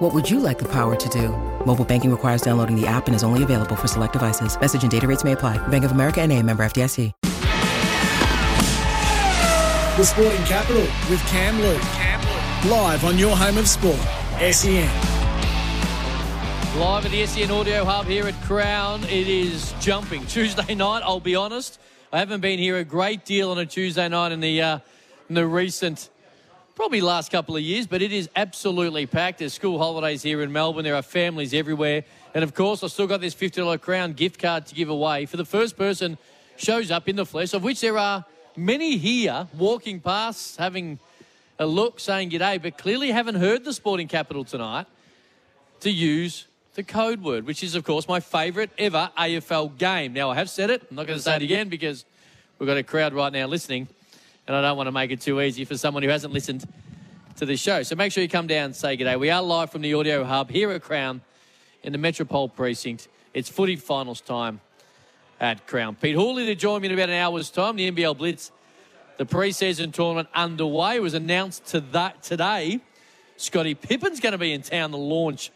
What would you like the power to do? Mobile banking requires downloading the app and is only available for select devices. Message and data rates may apply. Bank of America and a member FDIC. The Sporting Capital with Cam Luke. Cam Luke. Live on your home of sport, SEN. Live at the SEN Audio Hub here at Crown. It is jumping. Tuesday night, I'll be honest. I haven't been here a great deal on a Tuesday night in the, uh, in the recent, probably last couple of years, but it is absolutely packed. There's school holidays here in Melbourne. There are families everywhere. And of course, I've still got this $50 Crown gift card to give away for the first person shows up in the flesh, of which there are many here walking past, having a look, saying g'day, but clearly haven't heard the sporting capital tonight to use the code word, which is, of course, my favourite ever AFL game. Now, I have said it. I'm not going to say it again because we've got a crowd right now listening, and I don't want to make it too easy for someone who hasn't listened to this show. So make sure you come down and say g'day. We are live from the Audio Hub here at Crown in the Metropole Precinct. It's footy finals time at Crown. Pete Hawley to join me in about an hour's time. The NBL Blitz, the preseason tournament underway. It was announced to that today. Scotty Pippen's going to be in town to launch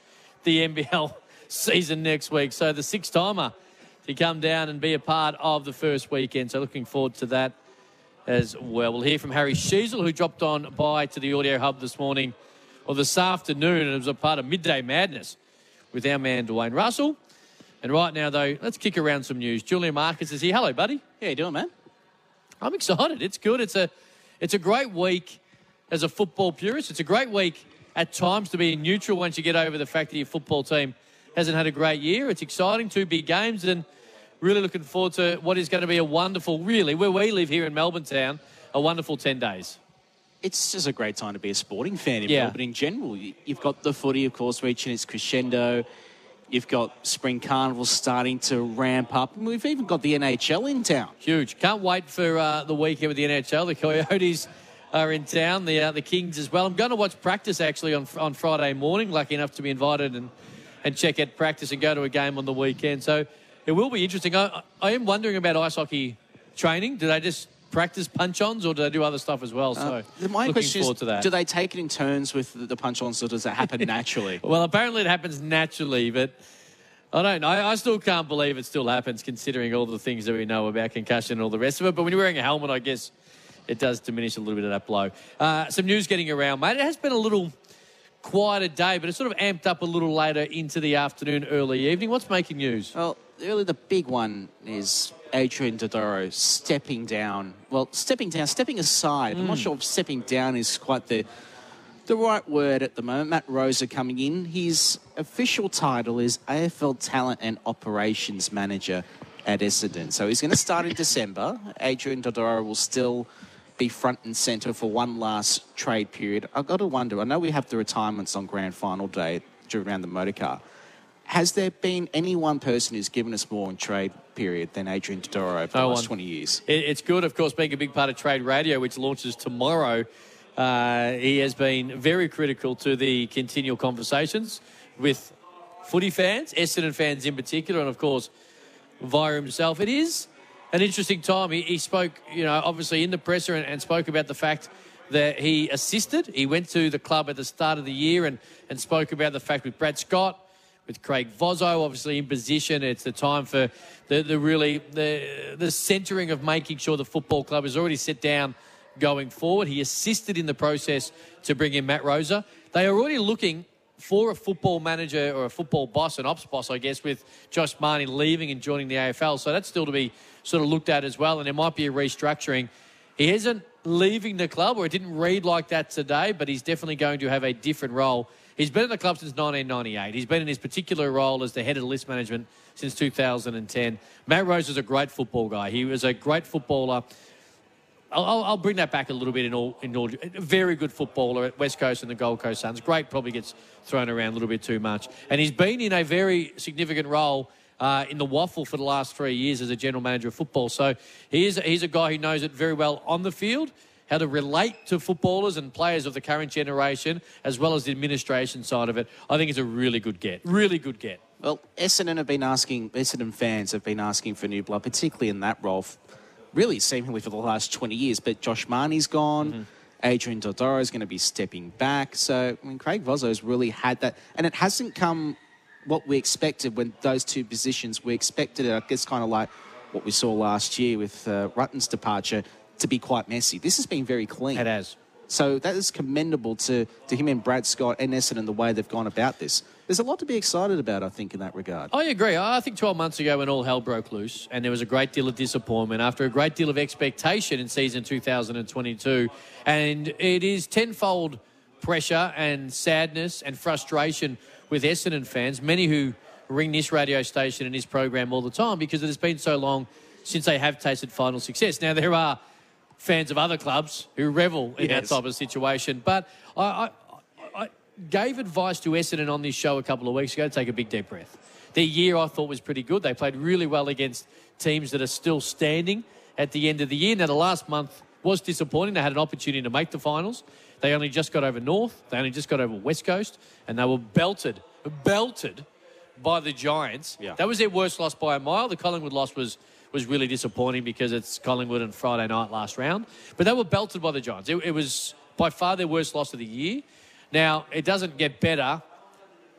the NBL season next week. So the six timer to come down and be a part of the first weekend. So looking forward to that as well. We'll hear from Harry Sheezel, who dropped on by to the Audio Hub this morning or this afternoon, and it was a part of Midday Madness with our man Dwayne Russell. And right now, though, let's kick around some news. Julian Marcus is here. Hello, buddy. How you doing, man? I'm excited. It's good. It's a, it's a great week as a football purist. It's a great week at times to be neutral once you get over the fact that your football team hasn't had a great year. It's exciting. Two big games and really looking forward to what is going to be a wonderful, really, where we live here in Melbourne town, a wonderful 10 days. It's just a great time to be a sporting fan in Yeah. Melbourne in general. You- You've got the footy, of course, reaching its crescendo. You've got spring carnival starting to ramp up. And we've even got the NHL in town. Huge. Can't wait for uh, the weekend with the NHL. The Coyotes are in town, the uh, the Kings as well. I'm going to watch practice actually on on Friday morning. Lucky enough to be invited and and check out practice and go to a game on the weekend. So it will be interesting. I, I am wondering about ice hockey training. Do they just practice punch-ons or do they do other stuff as well? So Uh, my question is, to that. do they take it in turns with the, punch-ons or does that happen naturally? Well, apparently it happens naturally, but I don't know. I still can't believe it still happens considering all the things that we know about concussion and all the rest of it. But when you're wearing a helmet, I guess it does diminish a little bit of that blow. Uh, some news getting around, mate. It has been a little quieter day, but it's sort of amped up a little later into the afternoon, early evening. What's making news? Well, really, the big one is Adrian Dodoro stepping down. Well, stepping down, stepping aside. I'm not hmm. sure if stepping down is quite the the right word at the moment. Matt Rosa coming in. His official title is AFL Talent and Operations Manager at Essendon. So he's going to start in December. Adrian Dodoro will still be front and centre for one last trade period. I've got to wonder. I know we have the retirements on grand final day around the motor car. Has there been any one person who's given us more in trade period than Adrian Dodoro over the last one. 20 years? It's good, of course, being a big part of Trade Radio, which launches tomorrow. Uh, he has been very critical to the continual conversations with footy fans, Essendon fans in particular, and of course via himself. It is an interesting time. He, he spoke, you know, obviously in the presser and, and spoke about the fact that he assisted. He went to the club at the start of the year and, and spoke about the fact with Brad Scott, with Craig Vozzo, obviously in position. It's the time for the, the really the the centering of making sure the football club is already set down going forward. He assisted in the process to bring in Matt Rosa. They are already looking for a football manager or a football boss, an ops boss, I guess, with Josh Mahoney leaving and joining the AFL. So that's still to be sort of looked at as well. And there might be a restructuring. He isn't leaving the club, or it didn't read like that today, but he's definitely going to have a different role. He's been in the club since 1998. He's been in his particular role as the head of list management since 2010. Matt Rose is a great football guy. He was a great footballer. I'll, I'll- bring that back a little bit in all, in all. Very good footballer at West Coast and the Gold Coast Suns. Great, probably gets thrown around a little bit too much. And he's been in a very significant role uh, in the WAFL for the last three years as a general manager of football. So he is, he's a guy who knows it very well on the field, how to relate to footballers and players of the current generation, as well as the administration side of it. I think it's a really good get. Really good get. Well, Essendon have been asking, Essendon fans have been asking for new blood, particularly in that role, really seemingly for the last 20 years. But Josh Mahoney's gone. Mm-hmm. Adrian Dodoro is going to be stepping back. So, I mean, Craig Vozzo's really had that. And it hasn't come what we expected when those two positions, we expected it, I guess, kind of like what we saw last year with uh, Rutten's departure, to be quite messy. This has been very clean. It has. So that is commendable to, to him and Brad Scott and Essendon the way they've gone about this. There's a lot to be excited about, I think, in that regard. I agree. I think 12 months ago when all hell broke loose and there was a great deal of disappointment after a great deal of expectation in season 2022, and it is tenfold pressure and sadness and frustration with Essendon fans, many who ring this radio station and this program all the time because it has been so long since they have tasted final success. Now, there are fans of other clubs who revel in yes. that type of situation, but I, I, I gave advice to Essendon on this show a couple of weeks ago to take a big deep breath. Their year I thought was pretty good. They played really well against teams that are still standing at the end of the year. Now, the last month was disappointing. They had an opportunity to make the finals. They only just got over North. They only just got over West Coast, and they were belted, belted by the Giants. Yeah. That was their worst loss by a mile. The Collingwood loss was was really disappointing because it's Collingwood and Friday night last round. But they were belted by the Giants. It, it was by far their worst loss of the year. Now it doesn't get better,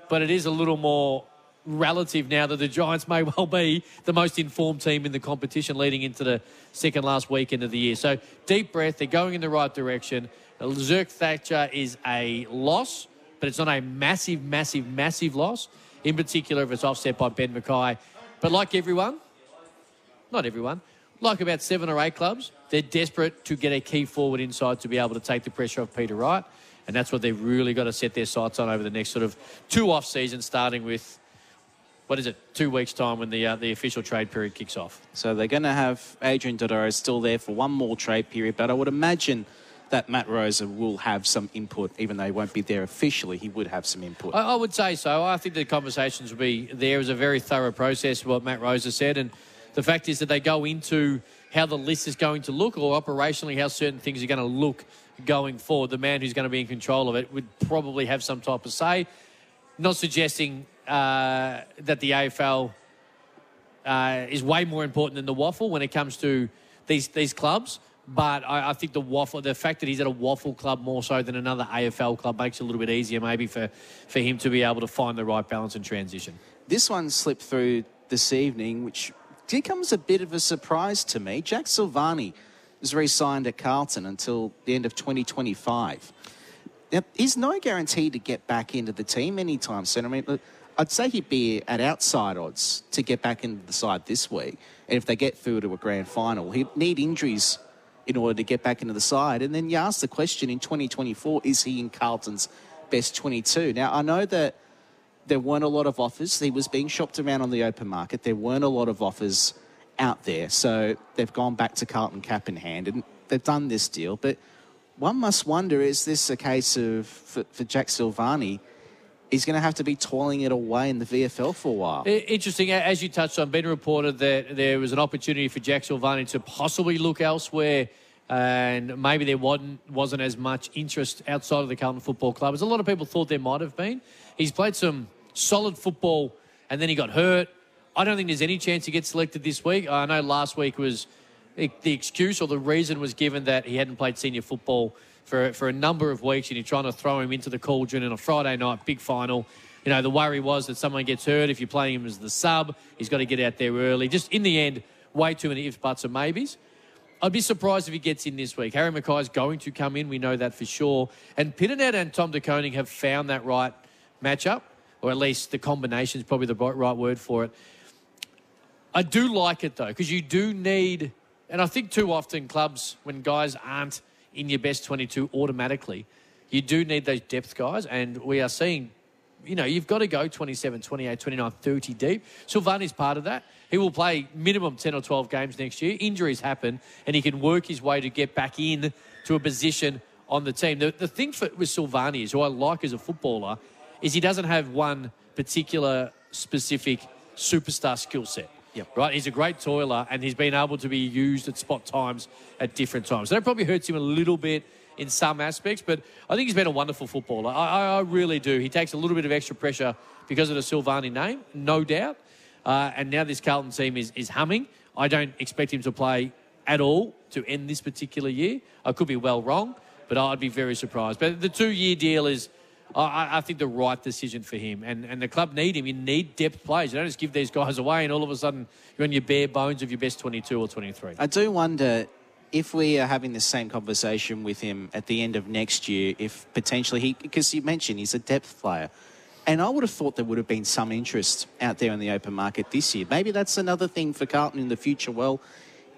but it is a little more relative now that the Giants may well be the most informed team in the competition leading into the second last weekend of the year. So deep breath. They're going in the right direction. Zerk Thatcher is a loss, but it's not a massive, massive, massive loss, in particular if it's offset by Ben McKay. But like everyone, not everyone, like about seven or eight clubs, they're desperate to get a key forward inside to be able to take the pressure off Peter Wright. And that's what they've really got to set their sights on over the next sort of two off seasons, starting with what is it, two weeks' time when the uh, the official trade period kicks off. So they're going to have Adrian Dodoro still there for one more trade period, but I would imagine that Matt Rosa will have some input, even though he won't be there officially. He would have some input. I, I would say so. I think the conversations will be there. Is a very thorough process. What Matt Rosa said, and the fact is that they go into how the list is going to look, or operationally how certain things are going to look going forward. The man who's going to be in control of it would probably have some type of say. Not suggesting uh, that the AFL uh, is way more important than the WAFL when it comes to these these clubs. But I, I, think the WAFL, the fact that he's at a WAFL club more so than another AFL club makes it a little bit easier maybe for, for him to be able to find the right balance and transition. This one slipped through this evening, which did come as a bit of a surprise to me. Jack Silvagni is re-signed at Carlton until the end of 2025. Now, he's no guarantee to get back into the team anytime soon. I mean, I'd say he'd be at outside odds to get back into the side this week. And if they get through to a grand final, he'd need injuries in order to get back into the side. And then you ask the question in 2024 is he in Carlton's best 22? Now, I know that there weren't a lot of offers. He was being shopped around on the open market. There weren't a lot of offers out there. So they've gone back to Carlton cap in hand and they've done this deal. But one must wonder is this a case of, for, for Jack Silvagni, he's going to have to be toiling it away in the VFL for a while. Interesting. As you touched on, been reported that there was an opportunity for Jack Silvagni to possibly look elsewhere. And maybe there wasn't, wasn't as much interest outside of the Carlton Football Club as a lot of people thought there might have been. He's played some solid football and then he got hurt. I don't think there's any chance he gets selected this week. I know last week was the excuse or the reason was given that he hadn't played senior football for, for a number of weeks and you're trying to throw him into the cauldron in a Friday night big final. You know, the worry was that someone gets hurt. If you're playing him as the sub, he's got to get out there early. Just in the end, way too many ifs, buts, and maybes. I'd be surprised if he gets in this week. Harry McKay is going to come in. We know that for sure. And Pittonet and Tom De Koning have found that right matchup, or at least the combination is probably the right word for it. I do like it though, because you do need, and I think too often clubs, when guys aren't in your best 22 automatically. You do need those depth guys, and we are seeing, you know, you've got to go 27, 28, 29, 30 deep. Silvagni's part of that. He will play minimum 10 or 12 games next year. Injuries happen, and he can work his way to get back in to a position on the team. The, the thing for, with Silvagni is, who I like as a footballer, is he doesn't have one particular specific superstar skill set. Yep. Right? He's a great toiler and he's been able to be used at spot times at different times. So that probably hurts him a little bit in some aspects, but I think he's been a wonderful footballer. I, I, really do. He takes a little bit of extra pressure because of the Silvagni name, no doubt. Uh, and now this Carlton team is, is humming. I don't expect him to play at all to end this particular year. I could be well wrong, but I'd be very surprised. But the two year deal is, I, I think, the right decision for him. And, and the club need him. You need depth players. You don't just give these guys away and all of a sudden you're on your bare bones of your best 22 or 23. I do wonder if we are having the same conversation with him at the end of next year, if potentially he, because you mentioned he's a depth player. And I would have thought there would have been some interest out there in the open market this year. Maybe that's another thing for Carlton in the future. Well,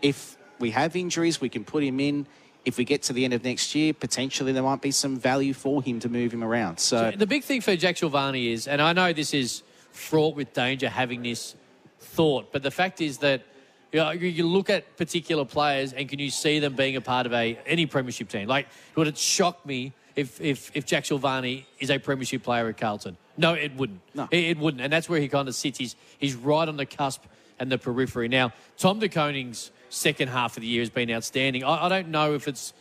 if we have injuries, we can put him in. If we get to the end of next year, potentially there might be some value for him to move him around. So, the big thing for Jack Silvagni is, and I know this is fraught with danger having this thought, but the fact is that you, know, you look at particular players and can you see them being a part of a any premiership team? Like, would it shock me if, if, if Jack Silvagni is a premiership player at Carlton? No, it wouldn't. No. It, it wouldn't. And that's where he kind of sits. He's, he's right on the cusp and the periphery. Now, Tom De Koning's second half of the year has been outstanding. I, I don't know if it's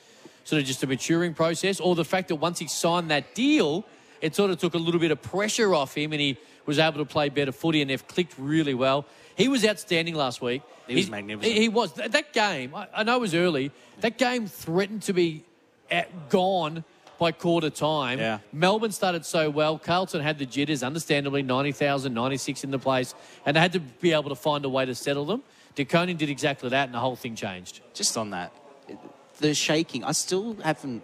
sort of just a maturing process or the fact that once he signed that deal, it sort of took a little bit of pressure off him and he was able to play better footy and they've clicked really well. He was outstanding last week. He was He's- magnificent. He, he was. That, that game, I, I know it was early, that game threatened to be at, gone by quarter time. Yeah. Melbourne started so well. Carlton had the jitters, understandably, 90,000, 96 in the place, and they had to be able to find a way to settle them. De Koning did exactly that, and the whole thing changed. just on that, the shaking, I still haven't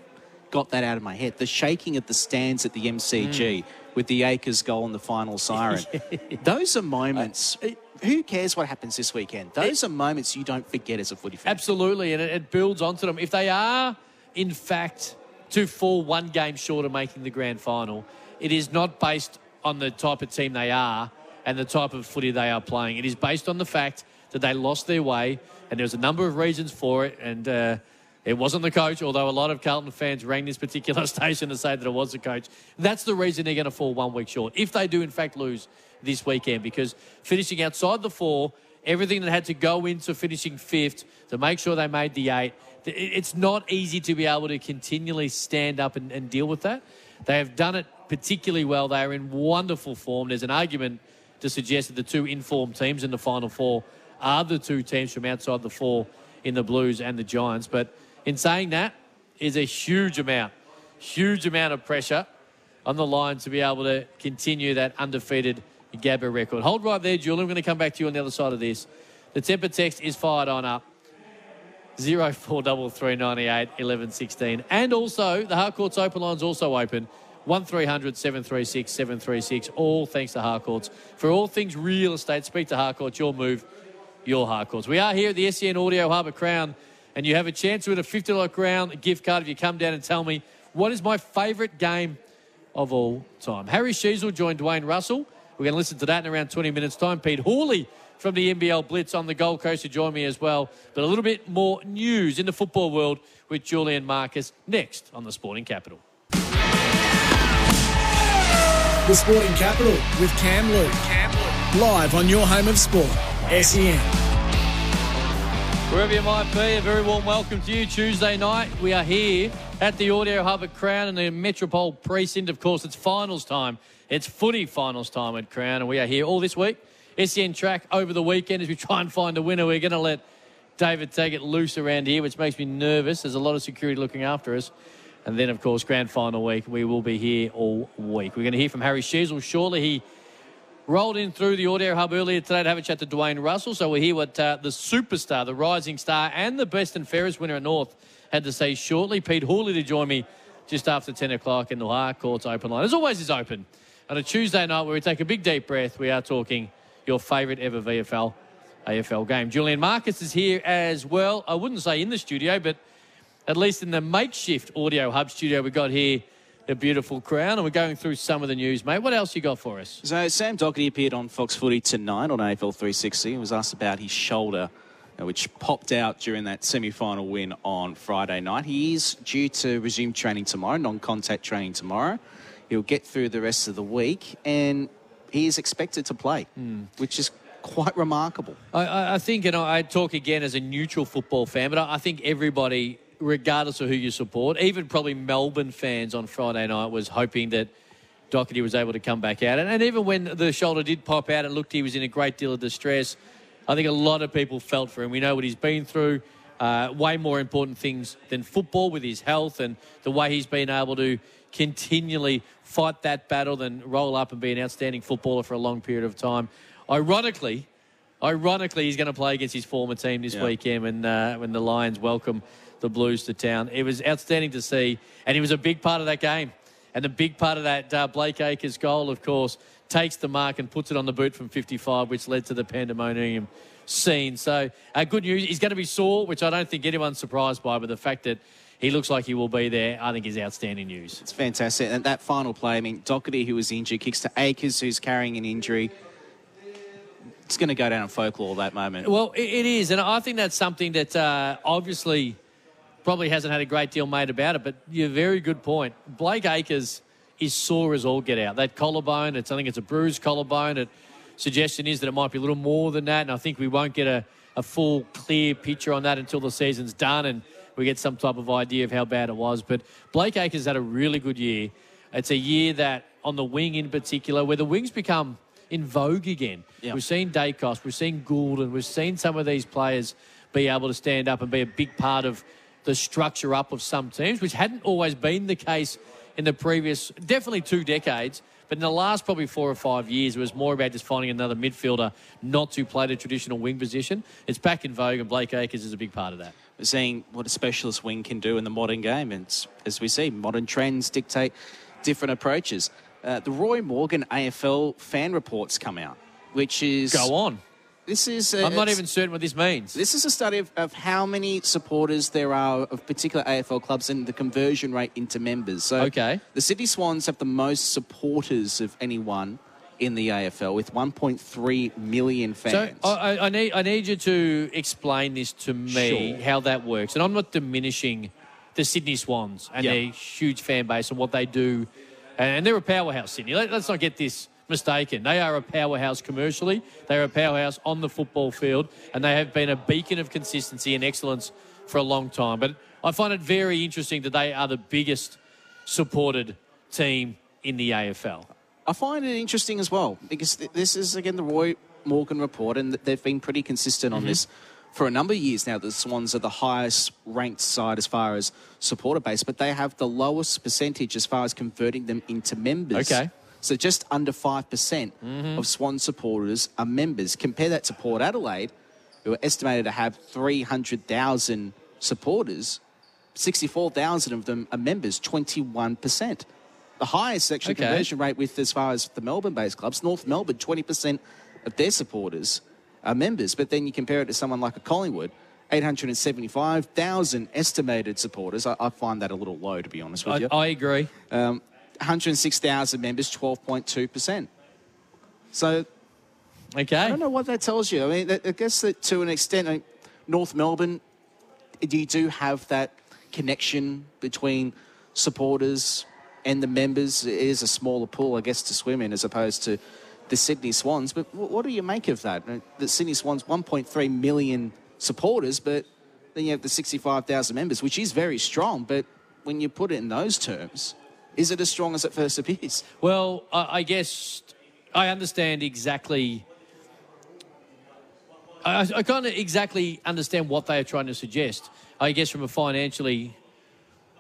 got that out of my head. The shaking at the stands at the MCG mm. with the Acres goal and the final siren. Those are moments. Uh, who cares what happens this weekend? Those are moments you don't forget as a footy fan. Absolutely, and it, it builds onto them. If they are, in fact, to fall one game short of making the grand final, it is not based on the type of team they are and the type of footy they are playing. It is based on the fact that they lost their way, and there was a number of reasons for it. And uh, it wasn't the coach, although a lot of Carlton fans rang this particular station to say that it was the coach. That's the reason they're going to fall one week short, if they do in fact lose this weekend, because finishing outside the four, everything that had to go into finishing fifth to make sure they made the eight, it's not easy to be able to continually stand up and, and deal with that. They have done it particularly well. They are in wonderful form. There's an argument to suggest that the two informed teams in the final four are the two teams from outside the four in the Blues and the Giants. But in saying that, is a huge amount, huge amount of pressure on the line to be able to continue that undefeated Gabba record. Hold right there, Julian. I'm going to come back to you on the other side of this. The temper text is fired on up. 043398 1116. And also, the Harcourts open line's also open. 1300 736 736. All thanks to Harcourts. For all things real estate, speak to Harcourts. Your move, your Harcourts. We are here at the SEN Audio Harbour Crown, and you have a chance to win a $50 Crown gift card if you come down and tell me what is my favourite game of all time. Harry Sheezel joined Dwayne Russell. We're going to listen to that in around 20 minutes' time. Pete Hawley from the NBL Blitz on the Gold Coast to join me as well. But a little bit more news in the football world with Julian Marcus next on the Sporting Capital. The Sporting Capital with Cam Luke. Live on your home of sport. SEN. Wherever you might be, a very warm welcome to you. Tuesday night, we are here at the Audio Hub at Crown in the Metropole Precinct. Of course, it's finals time. It's footy finals time at Crown, and we are here all this week. SEN track over the weekend as we try and find a winner. We're going to let David take it loose around here, which makes me nervous. There's a lot of security looking after us. And then, of course, grand final week, we will be here all week. We're going to hear from Harry Sheezel shortly. He rolled in through the audio hub earlier today to have a chat to Dwayne Russell. So we'll hear what uh, the superstar, the rising star, and the best and fairest winner at North had to say shortly. Pete Hawley to join me just after 10 o'clock in the High Harcourts open line. As always, is open. On a Tuesday night where we take a big deep breath, we are talking your favourite ever VFL AFL game. Julian Marcus is here as well. I wouldn't say in the studio, but at least in the makeshift audio hub studio we got here, the beautiful crown, and we're going through some of the news, mate. What else you got for us? So Sam Doherty appeared on Fox Footy tonight on AFL 360 and was asked about his shoulder, uh, which popped out during that semi-final win on Friday night. He is due to resume training tomorrow, non-contact training tomorrow. He'll get through the rest of the week, and he is expected to play, which is quite remarkable. I, I think, and I talk again as a neutral football fan, but I think everybody, regardless of who you support, even probably Melbourne fans on Friday night, was hoping that Doherty was able to come back out. And, and even when the shoulder did pop out, it looked he was in a great deal of distress. I think a lot of people felt for him. We know what he's been through. Uh, way more important things than football with his health and the way he's been able to continually fight that battle than roll up and be an outstanding footballer for a long period of time. Ironically, ironically, he's going to play against his former team this Yeah. weekend when uh, when the Lions welcome the Blues to town. It was outstanding to see, and he was a big part of that game. And the big part of that uh, Blake Acres goal, of course, takes the mark and puts it on the boot from 55, which led to the pandemonium scene. So, uh, good news. He's going to be sore, which I don't think anyone's surprised by, but the fact that he looks like he will be there, I think is outstanding news. It's fantastic. And that final play, I mean, Doherty, who was injured, kicks to Acres, who's carrying an injury. It's going to go down in folklore, that moment. Well, it, it is, and I think that's something that uh, obviously probably hasn't had a great deal made about it. But you're a very good point. Blake Acres is sore as all get out. That collarbone, it's I think it's a bruised collarbone. It suggestion is that it might be a little more than that, and I think we won't get a, a full clear picture on that until the season's done and we get some type of idea of how bad it was. But Blake Acres had a really good year. It's a year that on the wing in particular, where the wings become in vogue again. Yeah. We've seen Daicos, we've seen Gulden, we've seen some of these players be able to stand up and be a big part of the structure up of some teams, which hadn't always been the case in the previous, definitely two decades. But in the last probably four or five years, it was more about just finding another midfielder not to play the traditional wing position. It's back in vogue, and Blake Acres is a big part of that. We're seeing what a specialist wing can do in the modern game. And as we see, modern trends dictate different approaches. Uh, the Roy Morgan AFL fan reports come out, which is. Go on. This is. I'm not even certain what this means. This is a study of, of how many supporters there are of particular AFL clubs and the conversion rate into members. So, Okay. the Sydney Swans have the most supporters of anyone in the AFL with 1.3 million So fans. I, I- I need I need you to explain this to me Sure. how that works, and I'm not diminishing the Sydney Swans and their huge fan base and what they do, and they're a powerhouse. Sydney. Let, us not get this mistaken. They are a powerhouse commercially. They are a powerhouse on the football field, and they have been a beacon of consistency and excellence for a long time. But I find it very interesting that they are the biggest supported team in the AFL. I find it interesting as well because th- this is again the Roy Morgan report, and th- they've been pretty consistent Mm-hmm. on this for a number of years now. The Swans are the highest ranked side as far as supporter base, but they have the lowest percentage as far as converting them into members. Okay. Mm-hmm. So just under five percent of Swan supporters are members. Compare that to Port Adelaide, who are estimated to have three hundred thousand supporters. 64,000 of them are members, 21%. The highest actually Okay. conversion rate with as far as the Melbourne-based clubs, North Melbourne, 20% of their supporters are members. But then you compare it to someone like a Collingwood, 875,000 estimated supporters. I, I find that a little low, to be honest with I, you. I agree. Um, 106,000 members, 12.2%. So Okay. I don't know what that tells you. I mean, I guess that to an extent, I- North Melbourne, you do have that connection between supporters and the members. It is a smaller pool, I guess, to swim in as opposed to the Sydney Swans. But what do you make of that? The Sydney Swans, 1.3 million supporters, but then you have the 65,000 members, which is very strong. But when you put it in those terms, is it as strong as it first appears? Well, I, I guess I understand exactly. I, I kind of exactly understand what they are trying to suggest. I guess from a financially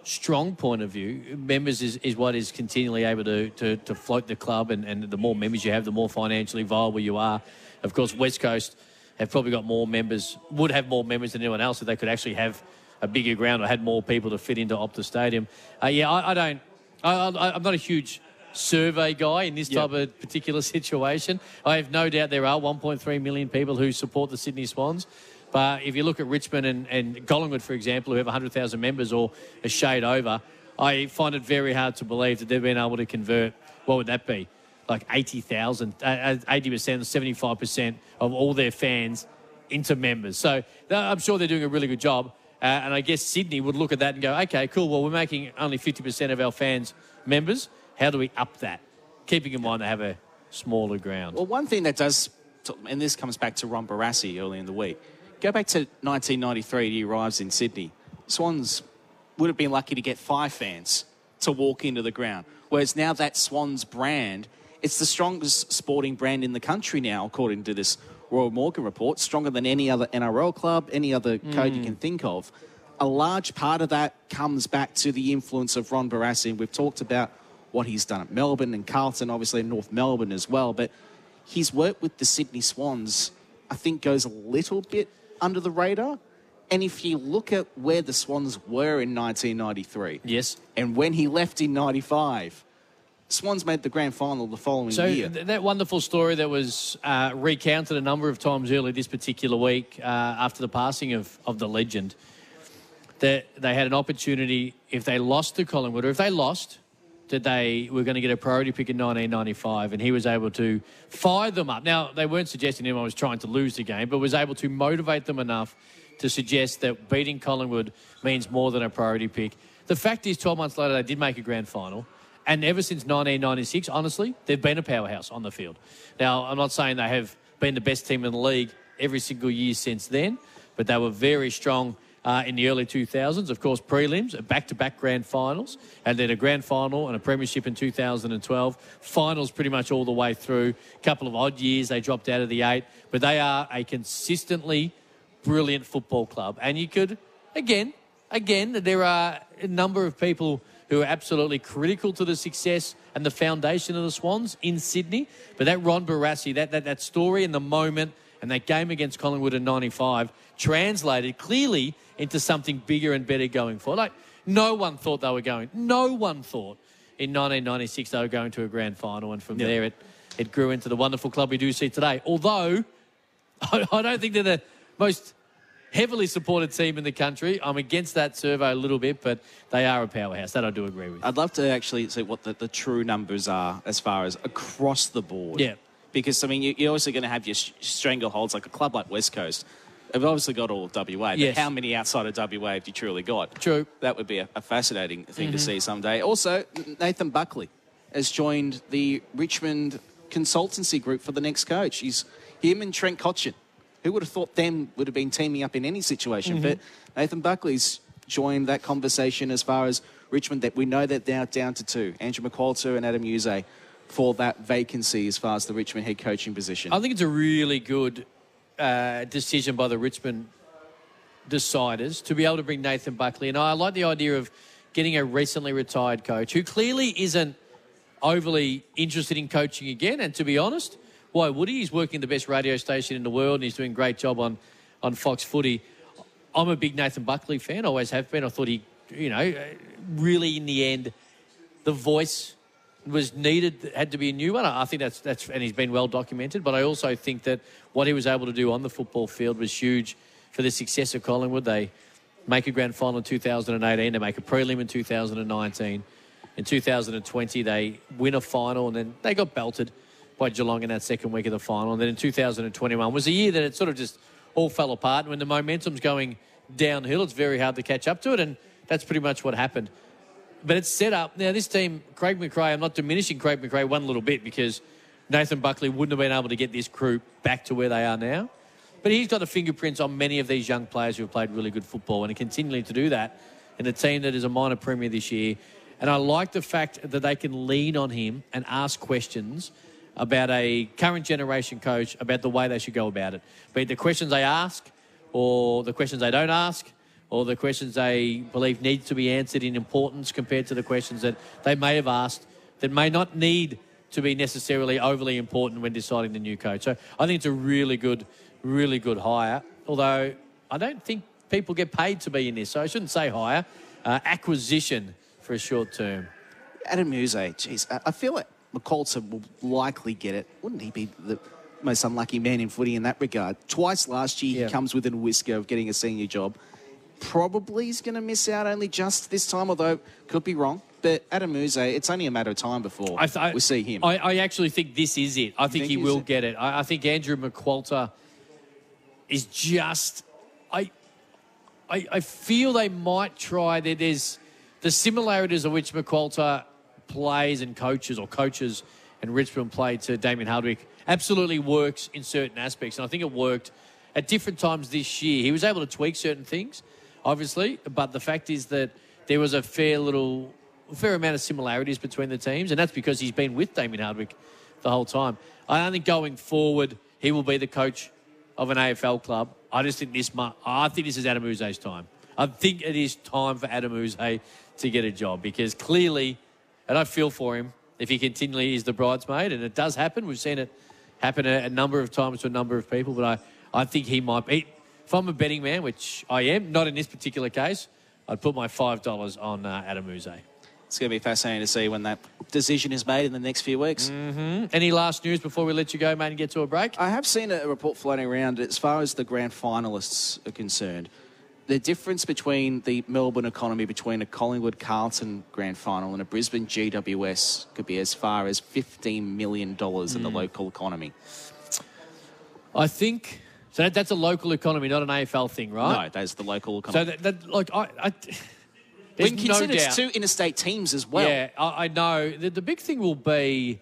strong point of view, members is, is what is continually able to, to, to float the club, and, and the more members you have, the more financially viable you are. Of course, West Coast have probably got more members, would have more members than anyone else if they could actually have a bigger ground or had more people to fit into Optus Stadium. Uh, yeah, I, I don't. I, I, I'm not a huge survey guy in this Yeah. type of particular situation. I have no doubt there are 1.3 million people who support the Sydney Swans. But if you look at Richmond and, and Collingwood, for example, who have 100,000 members or a shade over, I find it very hard to believe that they've been able to convert, what would that be? Like 80,000, uh, uh, 80%, 75% of all their fans into members. So uh, I'm sure they're doing a really good job. Uh, and I guess Sydney would look at that and go, okay, cool. Well, we're making only 50% of our fans members. How do we up that? Keeping in mind they have a smaller ground. Well, one thing that does and this comes back to Ron Barassi early in the week. Go back to 1993, he arrives in Sydney. Swans would have been lucky to get five fans to walk into the ground. Whereas now that Swans brand, it's the strongest sporting brand in the country now, according to this Roy Morgan report, stronger than any other NRL club, any other code you can hmm. think of. A large part of that comes back to the influence of Ron Barassi. And we've talked about what he's done at Melbourne and Carlton, obviously in North Melbourne as well. But his work with the Sydney Swans, I think, goes a little bit under the radar. And if you look at where the Swans were in 1993, Yes. and when he left in 95, Swans made the grand final the following So year. th- that wonderful story that was uh, recounted a number of times earlier this particular week uh, after the passing of, of the legend, that they had an opportunity if they lost to Collingwood, or if they lost, that they were going to get a priority pick in 1995, and he was able to fire them up. Now they weren't suggesting anyone was trying to lose the game, but was able to motivate them enough to suggest that beating Collingwood means more than a priority pick. The fact is, 12 months later, they did make a grand final. And ever since 1996, honestly, they've been a powerhouse on the field. Now, I'm not saying they have been the best team in the league every single year since then, but they were very strong uh, in the early 2000s. Of course, prelims, back to back grand finals, and then a grand final and a premiership in 2012. Finals pretty much all the way through. A couple of odd years, they dropped out of the eight, but they are a consistently brilliant football club. And you could, again, again, there are a number of people who are absolutely critical to the success and the foundation of the Swans in Sydney. But that Ron Barassi, that, that, that story and the moment and that game against Collingwood in 95 translated clearly into something bigger and better going forward. Like, no one thought they were going, no one thought in 1996 they were going to a grand final. And from Yep. there, it, it grew into the wonderful club we do see today. Although, I, I don't think they're the most heavily supported team in the country. I'm against that survey a little bit, but they are a powerhouse. That I do agree with. I'd love to actually see what the, the true numbers are as far as across the board. Yeah. Because, I mean, you, you're also going to have your sh- strangleholds, like a club like West Coast. They've obviously got all of WA, but Yes. how many outside of WA have you truly got? True. That would be a, a fascinating thing to mm-hmm. see someday. Also, Nathan Buckley has joined the Richmond consultancy group for the next coach. He's him and Trent Cotchin. Who would have thought them would have been teaming up in any situation? But Nathan Buckley's joined that conversation as far as Richmond. That we know that they're down to two: Andrew McQualter and Adam Yze for that vacancy as far as the Richmond head coaching position. I think it's a really good uh, decision by the Richmond deciders to be able to bring Nathan Buckley. And I like the idea of getting a recently retired coach who clearly isn't overly interested in coaching again. And to be honest, why would he? He's working the best radio station in the world and he's doing a great job on, on Fox Footy. I'm a big Nathan Buckley fan, always have been. I thought he, you know, really in the end, the voice was needed, had to be a new one. I think that's, that's and he's been well documented. But I also think that what he was able to do on the football field was huge for the success of Collingwood. They make a grand final in 2018, they make a prelim in 2019. In 2020, they win a final, and then they got belted by Geelong in that second week of the final. And then in 2021 was a year that it sort of just all fell apart. And when the momentum's going downhill, it's very hard to catch up to it, and that's pretty much what happened. But it's set up. Now, this team, Craig McRae, I'm not diminishing Craig McRae one little bit because Nathan Buckley wouldn't have been able to get this crew back to where they are now. But he's got the fingerprints on many of these young players who have played really good football and are continuing to do that in a team that is a minor premier this year. And I like the fact that they can lean on him and ask questions about a current generation coach about the way they should go about it. Be it the questions they ask or the questions they don't ask or the questions they believe need to be answered in importance compared to the questions that they may have asked that may not need to be necessarily overly important when deciding the new coach. So I think it's a really good, really good hire. Although I don't think people get paid to be in this, so I shouldn't say hire. Uh, acquisition for a short term. Adam Yze, geez, I feel like McQualter will likely get it. Wouldn't he be the most unlucky man in footy in that regard? Twice last year, Yeah. he comes within a whisker of getting a senior job. Probably he's going to miss out only just this time, although could be wrong. But Adam Yze, it's only a matter of time before I, th- we see him. I, I actually think this is it. I think, think he will it? get it. I, I think Andrew McQualter is just. I, I, I feel they might try. That there's the similarities of which McQualter plays and coaches, or coaches and Richmond play to Damien Hardwick absolutely works in certain aspects. And I think it worked at different times this year. He was able to tweak certain things, obviously, but the fact is that there was a fair little, fair amount of similarities between the teams, and that's because he's been with Damien Hardwick the whole time. I think going forward he will be the coach of an AFL club. I just think this. I think this is Adam Yzer's time. I think it is time for Adam Yzer to get a job because clearly, and I feel for him if he continually is the bridesmaid, and it does happen. We've seen it happen a, a number of times to a number of people, but I, I think he might be. If I'm a betting man, which I am, not in this particular case, I'd put my $5 on uh, Adam Yzer. It's going to be fascinating to see when that decision is made in the next few weeks. Mm-hmm. Any last news before we let you go, mate, and get to a break? I have seen a report floating around as far as the grand finalists are concerned. The difference between the Melbourne economy between a Collingwood Carlton grand final and a Brisbane GWS could be as far as $15 million mm. in the mm. local economy. I think so. That, that's a local economy, not an AFL thing, right? No, that's the local economy. So that, that like I, I when considered no two interstate teams as well. Yeah, I, I know. The, the, big thing will be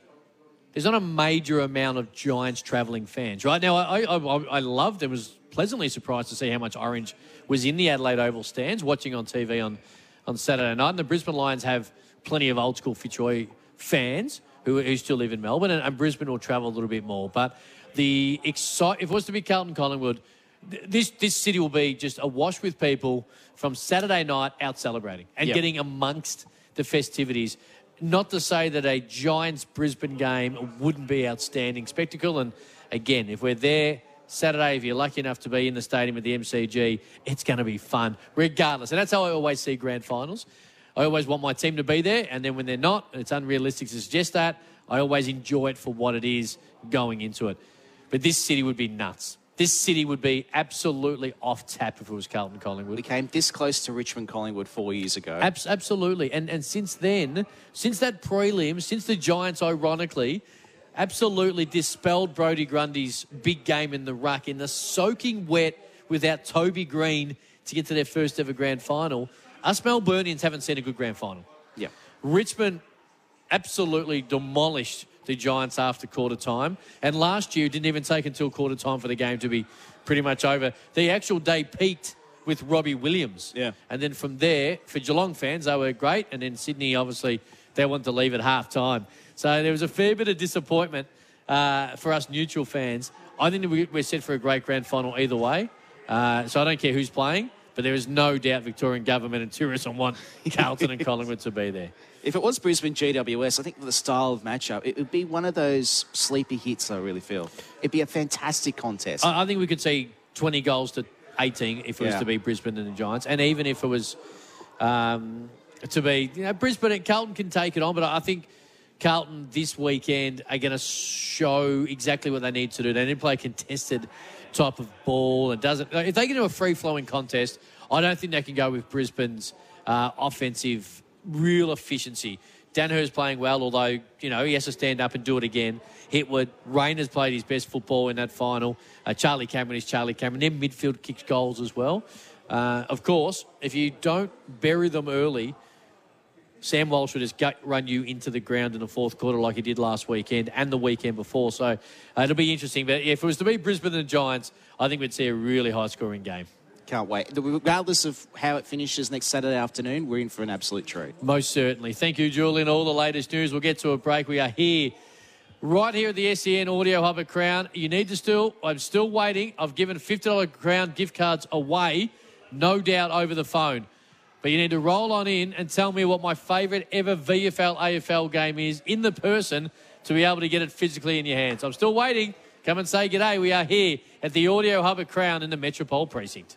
there's not a major amount of Giants travelling fans. Right now, I, I, I loved and was pleasantly surprised to see how much Orange was in the Adelaide Oval stands watching on TV on, on Saturday night. And the Brisbane Lions have plenty of old school Fitzroy fans who, who still live in Melbourne, and, and Brisbane will travel a little bit more. But the excite if it was to be Carlton Collingwood, this this city will be just awash with people from Saturday night out celebrating and yep. getting amongst the festivities. Not to say that a Giants Brisbane game wouldn't be outstanding spectacle. And again, if we're there Saturday, if you're lucky enough to be in the stadium at the MCG, it's going to be fun, regardless. And that's how I always see grand finals. I always want my team to be there, and then when they're not, it's unrealistic to suggest that. I always enjoy it for what it is going into it. But this city would be nuts this city would be absolutely off tap if it was Carlton Collingwood. We came this close to Richmond Collingwood four years ago. Abs- absolutely. And, and since then, since that prelim, since the Giants, ironically, absolutely dispelled Brodie Grundy's big game in the ruck in the soaking wet without Toby Greene to get to their first ever grand final. Us Melburnians haven't seen a good grand final. Yeah. Richmond absolutely demolished the Giants after quarter time. And last year, it didn't even take until quarter time for the game to be pretty much over. The actual day peaked with Robbie Williams. Yeah. And then from there, for Geelong fans, they were great. And then Sydney, obviously, they wanted to leave at half time. So there was a fair bit of disappointment uh, for us neutral fans. I think we're set for a great grand final either way. Uh, so I don't care who's playing, but there is no doubt Victorian government and tourism want Carlton and Collingwood to be there. If it was Brisbane GWS, I think with the style of matchup, it would be one of those sleepy hits, I really feel. It'd be a fantastic contest. I, I think we could see 20 goals to 18 if it was to be Brisbane and the Giants. And even if it was um, to be, you know, Brisbane and Carlton can take it on, but I think Carlton this weekend are going to show exactly what they need to do. They need to play a contested type of ball. And doesn't if they can do a free flowing contest, I don't think they can go with Brisbane's uh, offensive real efficiency. Daniher's playing well, although, you know, he has to stand up and do it again. Hipwood, Rayner's played his best football in that final. Uh, Charlie Cameron is Charlie Cameron. Then midfield kicks goals as well. Uh, of course, if you don't bury them early, Sam Walsh would just gut run you into the ground in the fourth quarter like he did last weekend and the weekend before. So uh, it'll be interesting. But if it was to be Brisbane and the Giants, I think we'd see a really high scoring game. Can't wait. Regardless of how it finishes next Saturday afternoon, we're in for an absolute treat. Most certainly. Thank you, Julian. All the latest news. We'll get to a break. We are here, right here at the SEN Audio Hub at Crown. You need to still, I'm still waiting. I've given $50 Crown gift cards away, no doubt over the phone. But you need to roll on in and tell me what my favourite ever VFL AFL game is in the person to be able to get it physically in your hands. I'm still waiting. Come and say g'day. We are here at the Audio Hub at Crown in the Metropole Precinct.